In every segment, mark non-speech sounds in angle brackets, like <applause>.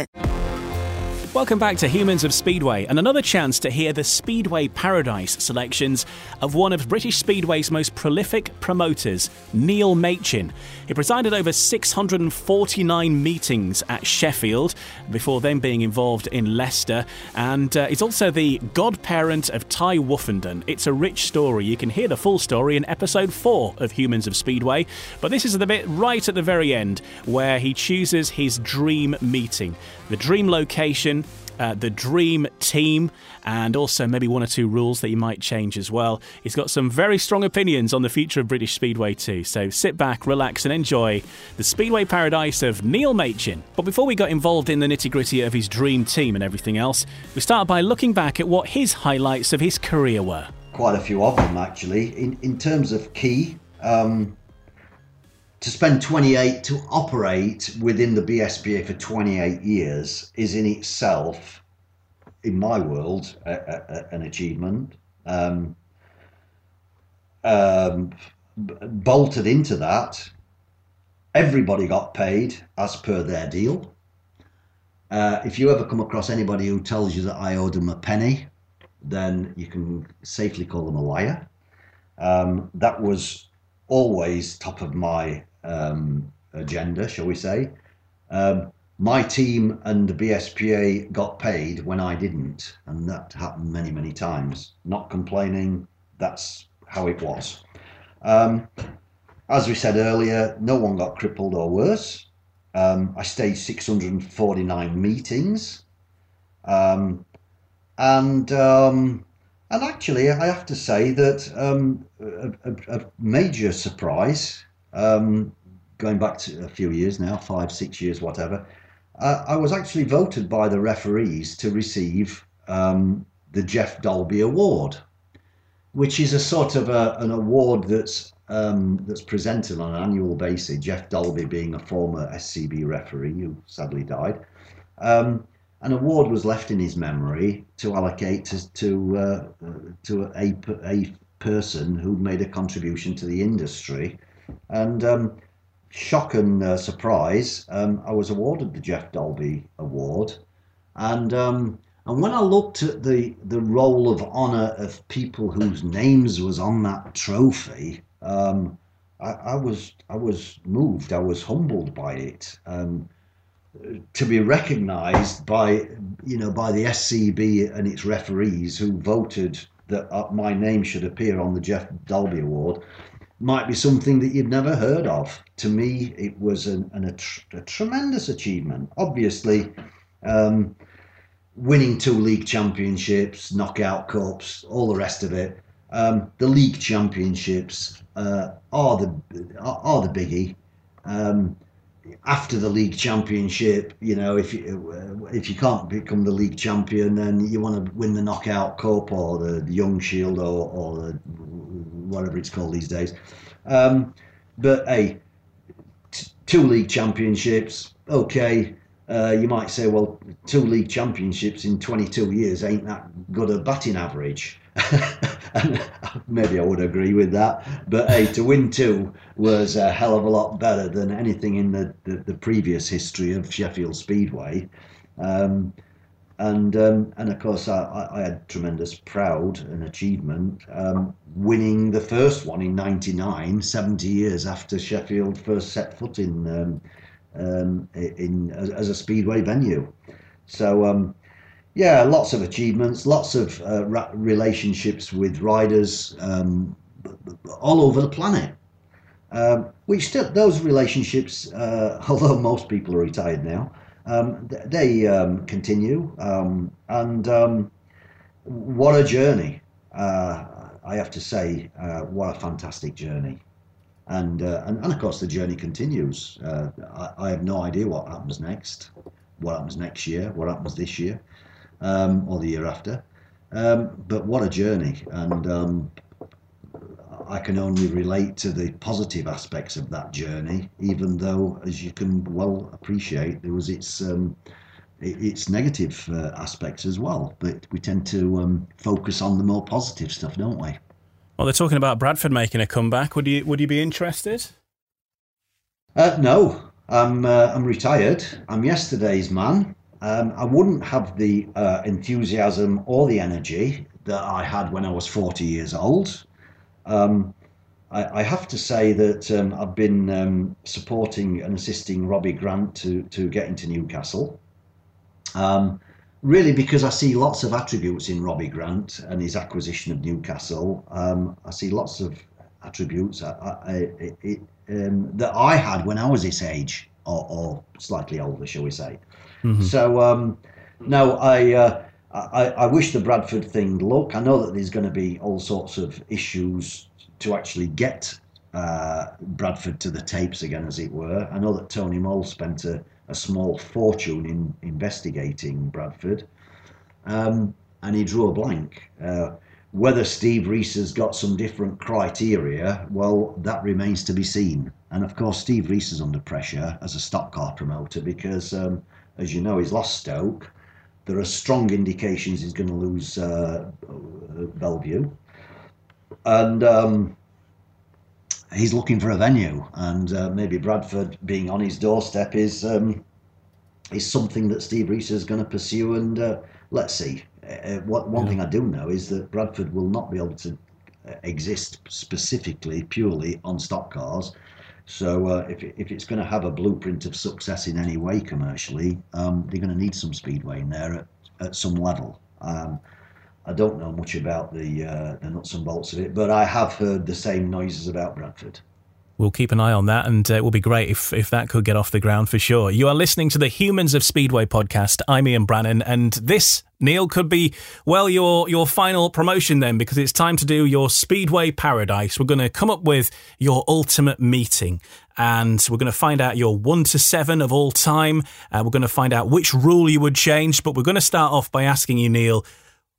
it. Welcome back to Humans of Speedway and another chance to hear the Speedway Paradise selections of one of British Speedway's most prolific promoters, Neil Machin. He presided over 649 meetings at Sheffield before then being involved in Leicester and uh, is also the godparent of Tai Woffinden. It's a rich story. You can hear the full story in episode 4 of Humans of Speedway, but this is the bit right at the very end where he chooses his dream meeting. The dream location uh, the dream team, and also maybe one or two rules that you might change as well. He's got some very strong opinions on the future of British Speedway too. So sit back, relax, and enjoy the Speedway paradise of Neil Machin. But before we got involved in the nitty gritty of his dream team and everything else, we start by looking back at what his highlights of his career were. Quite a few of them, actually. In in terms of key. Um, to spend 28 to operate within the BSPA for 28 years is in itself, in my world, a, a, an achievement. Um, um, bolted into that, everybody got paid as per their deal. Uh, if you ever come across anybody who tells you that I owed them a penny, then you can safely call them a liar. Um, that was always top of my um, agenda, shall we say. Um, my team and the BSPA got paid when I didn't, and that happened many, many times. Not complaining, that's how it was. Um, as we said earlier, no one got crippled or worse. Um, I stayed 649 meetings. Um, and um, and actually, I have to say that um, a, a, a, major surprise um, going back to a few years now, five, six years, whatever, uh, I was actually voted by the referees to receive um, the Jeff Dolby Award, which is a sort of a, an award that's um, that's presented on an annual basis. Jeff Dolby being a former SCB referee who sadly died. Um, an award was left in his memory to allocate to to, uh, to a, a person who made a contribution to the industry and um, shock and uh, surprise, um, I was awarded the Jeff Dolby Award. And um, and when I looked at the, the roll of honour of people whose names was on that trophy, um, I, I, was I was moved. I was humbled by it. Um, to be recognised by you know by the SCB and its referees who voted that uh, my name should appear on the Jeff Dalby Award might be something that you'd never heard of. To me, it was an, an, a, a, tremendous achievement. Obviously, um, winning two league championships, knockout cups, all the rest of it. Um, the league championships uh, are the are, are the biggie. Um, after the league championship, you know, if you if you can't become the league champion, then you want to win the knockout cup or the young shield or, or the whatever it's called these days. Um, but hey, t- two league championships, okay. uh, you might say, well, two league championships in 22 years ain't that good a batting average. <laughs> and maybe I would agree with that. But hey, to win two was a hell of a lot better than anything in the, the, the previous history of Sheffield Speedway. Um, and um, and of course I, I, had tremendous proud and achievement um, winning the first one in 99 70 years after Sheffield first set foot in um, um in as, a speedway venue. So um, yeah lots of achievements lots of uh, relationships with riders um, all over the planet. Which still those relationships uh, <laughs> although most people are retired now um, they um, continue, um, and um, what a journey! Uh, I have to say, uh, what a fantastic journey, and, uh, and and of course the journey continues. Uh, I, I, have no idea what happens next, what happens next year, what happens this year, um, or the year after. But what a journey, and I can only relate to the positive aspects of that journey, even though, as you can well appreciate, there was its um, its negative uh, aspects as well. But we tend to um, focus on the more positive stuff, don't we? Well, they're talking about Bradford making a comeback. Would you Would you be interested? Uh, no, I'm uh, I'm retired. I'm yesterday's man. Um, I wouldn't have the uh, enthusiasm or the energy that I had when I was 40 years old. Um, I, I, have to say that um, I've been um, supporting and assisting Robbie Grant to, to get into Newcastle. Um, really, because I see lots of attributes in Robbie Grant and his acquisition of Newcastle. Um, I see lots of attributes I, I, it, um, that I had when I was this age, or, or slightly older, shall we say. Mm-hmm. So, no, I. Uh, I, I wish the Bradford thing luck. I know that there's going to be all sorts of issues to actually get uh, Bradford to the tapes again, as it were. I know that Tony Mole spent a, a small fortune in investigating Bradford, um, and he drew a blank. Uh, whether Steve Reese has got some different criteria, well, that remains to be seen. And of course, Steve Reese is under pressure as a stock car promoter because, um, as you know, he's lost Stoke there are strong indications he's going to lose uh, Bellevue, and um, he's looking for a venue. And uh, maybe Bradford being on his doorstep is um, is something that Steve Reese is going to pursue. And uh, let's see. Uh, what one yeah. thing I do know is that Bradford will not be able to uh, exist specifically purely on stock cars. So uh, if, if it's going to have a blueprint of success in any way commercially, um, they're going to need some speedway in there at, at some level. Um, I don't know much about the uh, the nuts and bolts of it, but I have heard the same noises about Bradford. We'll keep an eye on that, and uh, it will be great if, if that could get off the ground for sure. You are listening to the Humans of Speedway podcast. I'm Ian Brannan, and this, Neil, could be, well, your, your final promotion then, because it's time to do your Speedway Paradise. We're going to come up with your ultimate meeting, and we're going to find out your one to seven of all time. Uh, we're going to find out which rule you would change, but we're going to start off by asking you, Neil,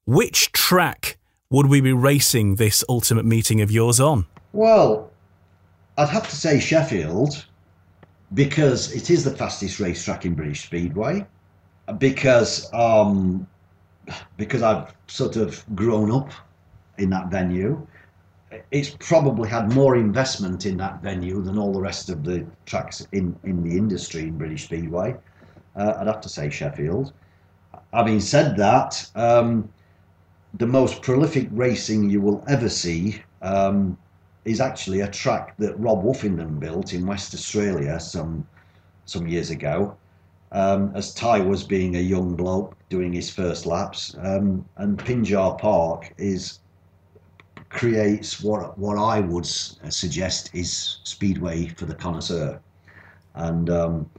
which track would we be racing this ultimate meeting of yours on? Well, I'd have to say Sheffield because it is the fastest racetrack in British Speedway. Because um, because I've sort of grown up in that venue. It's probably had more investment in that venue than all the rest of the tracks in, in the industry in British Speedway. Uh, I'd have to say Sheffield. Having said that, um, the most prolific racing you will ever see um, is actually a track that Rob Woffinden built in West Australia some some years ago. Um, as Tai was being a young bloke doing his first laps, um, and Pinjar Park is creates what what I would suggest is speedway for the connoisseur, and um,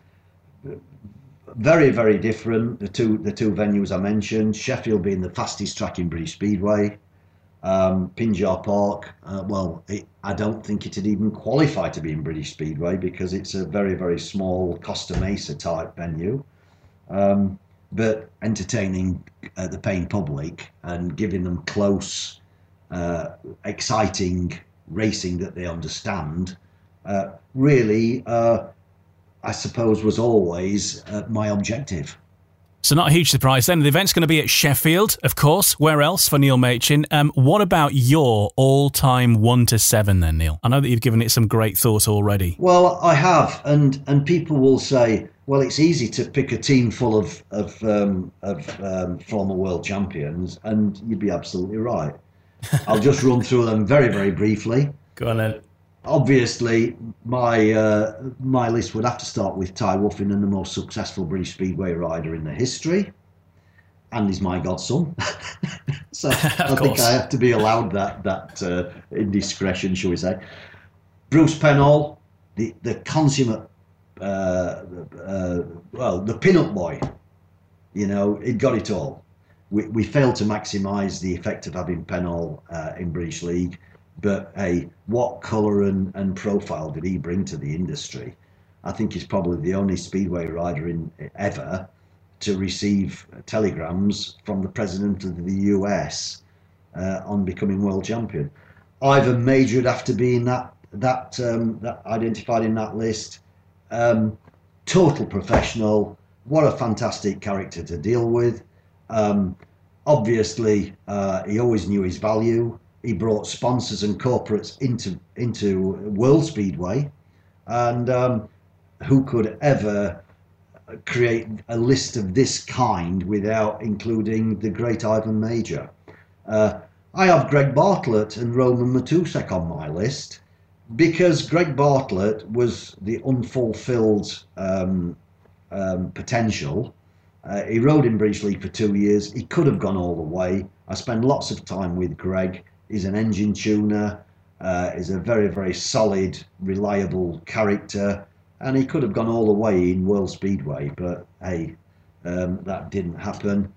very very different. The two the two venues I mentioned, Sheffield being the fastest track in British Speedway, um, Pinjar Park, uh, well, it, I don't think it'd even qualify to be in British Speedway because it's a very, very small Costa Mesa type venue. Um, but entertaining uh, the paying public and giving them close, uh, exciting racing that they understand, uh, really uh, I suppose, was always uh, my objective. So not a huge surprise then. The event's going to be at Sheffield, of course. Where else for Neil Machin? Um, what about your all-time one to seven then, Neil? I know that you've given it some great thought already. Well, I have, and and people will say, well, it's easy to pick a team full of of, um, of um, former world champions, and you'd be absolutely right. <laughs> I'll just run through them very very briefly. Go on then obviously my uh, my list would have to start with Tai and the most successful British Speedway rider in the history, and he's my godson. <laughs> so <laughs> I think I have to be allowed that that uh, indiscretion, shall we say? Bruce Penhall, the the consummate, uh, uh well, the pin-up boy. You know, he got it all. We, we failed to maximise the effect of having Penhall uh, in British League but hey, what colour and, and profile did he bring to the industry? I think he's probably the only speedway rider in ever to receive telegrams from the president of the US uh, on becoming world champion. Ivan Mauger would have to be in that that um, that identified in that list. Um, total professional. What a fantastic character to deal with. Um, obviously, uh, he always knew his value he brought sponsors and corporates into into World Speedway, and um, who could ever create a list of this kind without including the great Ivan Mauger? Uh, I have Greg Bartlett and Roman Matusek on my list because Greg Bartlett was the unfulfilled um, um, potential. Uh, he rode in British League for two years. He could have gone all the way. I spent lots of time with Greg. He's an engine tuner. Uh, he's a very, very solid, reliable character. And he could have gone all the way in World Speedway, but hey, um, that didn't happen.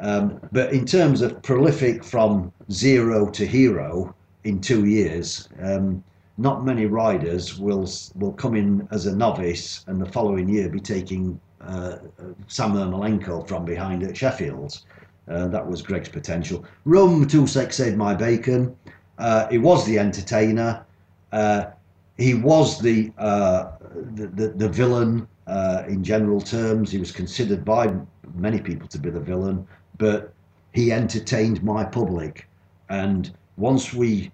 Um, but in terms of prolific from zero to hero in two years, um, not many riders will will come in as a novice and the following year be taking uh, Sam Ermolenko from behind at Sheffield. Uh, that was Greg's potential. Roman Matusek saved my bacon. Uh, he was the entertainer. Uh, he was the, uh, the, the, the villain uh, in general terms. He was considered by many people to be the villain, but he entertained my public. And once we,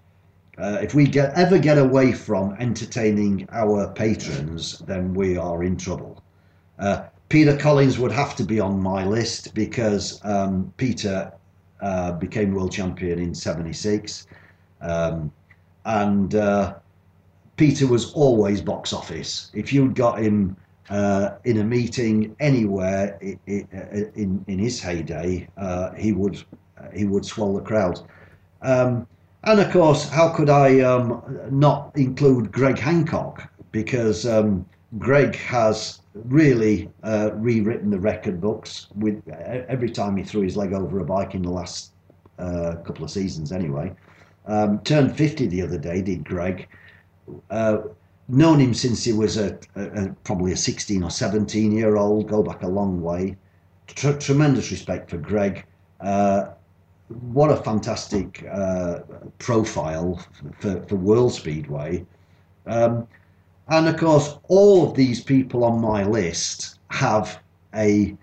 uh, if we get ever get away from entertaining our patrons, then we are in trouble. Peter Collins would have to be on my list because um, Peter uh, became world champion in '76, um, and uh, Peter was always box office. If you'd got him uh, in a meeting anywhere in in his heyday, uh, he would he would swallow the crowd. Um, and of course, how could I um, not include Greg Hancock? Because um, Greg has really uh, rewritten the record books with every time he threw his leg over a bike in the last uh, couple of seasons anyway. Um, turned 50 the other day did greg. Uh, known him since he was a, a, a, probably a 16 or 17 year old go back a long way. Tr- tremendous respect for greg. Uh, what a fantastic uh, profile for, for world speedway. Um, and of course, all of these people on my list have a.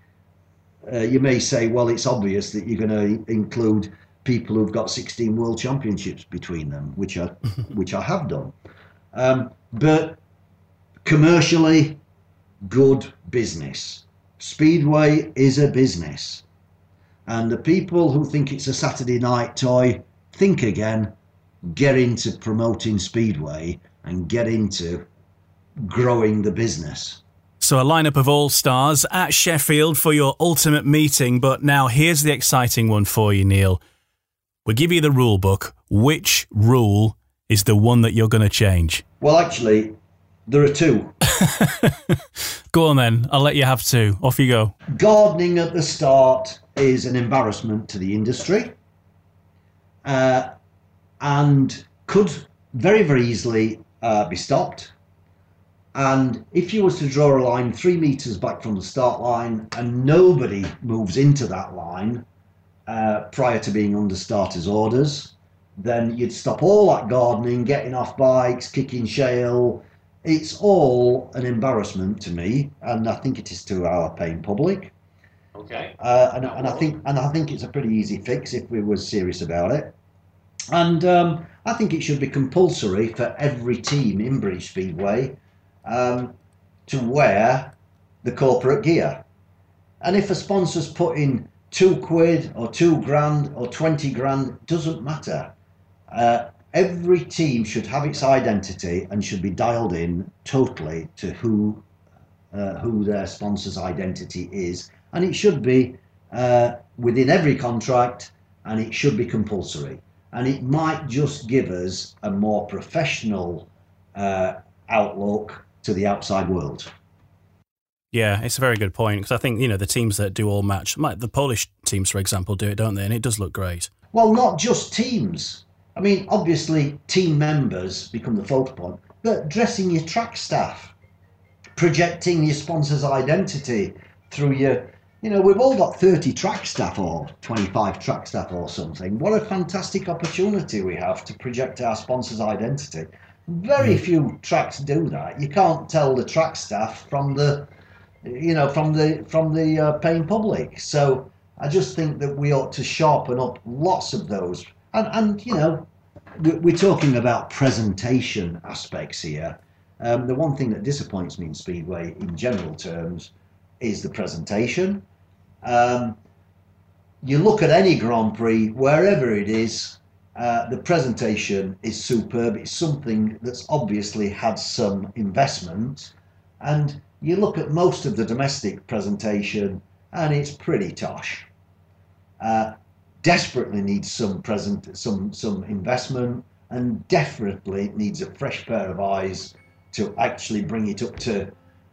Uh, you may say, well, it's obvious that you're going to include people who've got 16 world championships between them, which I, <laughs> which I have done. Um, but commercially, good business. Speedway is a business. And the people who think it's a Saturday night toy, think again, get into promoting Speedway and get into growing the business. So, a lineup of all stars at Sheffield for your ultimate meeting. But now, here's the exciting one for you, Neil. We'll give you the rule book. Which rule is the one that you're going to change? Well, actually, there are two. <laughs> go on then. I'll let you have two. Off you go. Gardening at the start is an embarrassment to the industry uh, and could very, very easily uh, be stopped and if you was to draw a line three meters back from the start line and nobody moves into that line uh, prior to being under starters orders, then you'd stop all that gardening, getting off bikes, kicking shale, It's all an embarrassment to me, and I think it is to our paying public. Okay. Uh, and, and I think and I think it's a pretty easy fix if we were serious about it. And um, I think it should be compulsory for every team in British Speedway um, to wear the corporate gear. And if a sponsor's put in two quid or two grand or 20 grand, doesn't matter. Uh, every team should have its identity and should be dialed in totally to who uh, who their sponsor's identity is, and it should be uh, within every contract, and it should be compulsory, and it might just give us a more professional uh, outlook to the outside world. Yeah, it's a very good point because I think you know the teams that do all match, like the Polish teams, for example, do it, don't they? And it does look great. Well, not just teams. I mean, obviously, team members become the focal point, but dressing your track staff, projecting your sponsor's identity through your, you know, we've all got 30 track staff or 25 track staff or something. What a fantastic opportunity we have to project our sponsor's identity. Very few tracks do that. You can't tell the track staff from the, you know, from the from the uh, paying public. So I just think that we ought to sharpen up lots of those. And, and you know, we're talking about presentation aspects here. Um, the one thing that disappoints me in Speedway in general terms is the presentation. Um, you look at any Grand Prix, wherever it is, uh, the presentation is superb. It's something that's obviously had some investment. And you look at most of the domestic presentation, and it's pretty tosh. Uh, desperately needs some present, some some investment, and definitely needs a fresh pair of eyes to actually bring it up to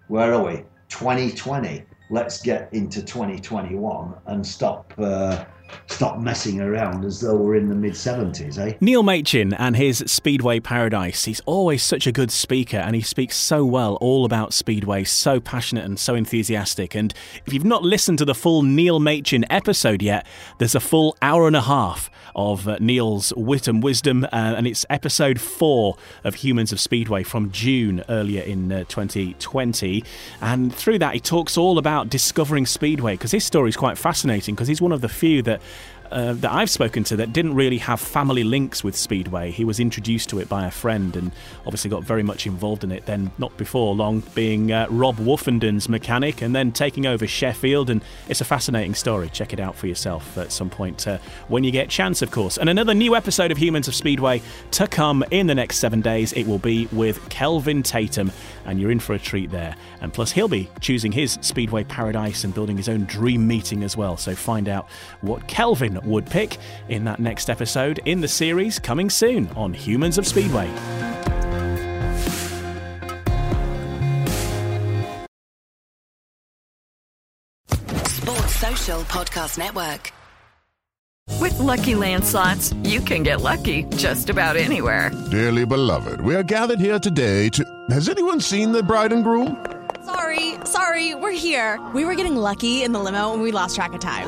where are we? 2020. Let's get into 2021 and stop uh, stop messing around as though we're in the mid 70s, eh? Neil Machin and his Speedway Paradise. He's always such a good speaker and he speaks so well all about Speedway, so passionate and so enthusiastic. And if you've not listened to the full Neil Machin episode yet, there's a full hour and a half of uh, Neil's wit and wisdom, uh, and it's episode four of Humans of Speedway from June earlier in uh, 2020. And through that, he talks all about discovering Speedway because his story is quite fascinating because he's one of the few that yeah uh, that I've spoken to that didn't really have family links with Speedway. He was introduced to it by a friend and obviously got very much involved in it. Then, not before long, being uh, Rob Woffinden's mechanic and then taking over Sheffield. And it's a fascinating story. Check it out for yourself at some point uh, when you get chance, of course. And another new episode of Humans of Speedway to come in the next seven days. It will be with Kelvin Tatum, and you're in for a treat there. And plus, he'll be choosing his Speedway paradise and building his own dream meeting as well. So find out what Kelvin would pick in that next episode in the series coming soon on Humans of Speedway. Sports Social Podcast Network. With Lucky Land slots, you can get lucky just about anywhere. Dearly beloved, we are gathered here today to. Has anyone seen the bride and groom? Sorry, sorry, we're here. We were getting lucky in the limo and we lost track of time.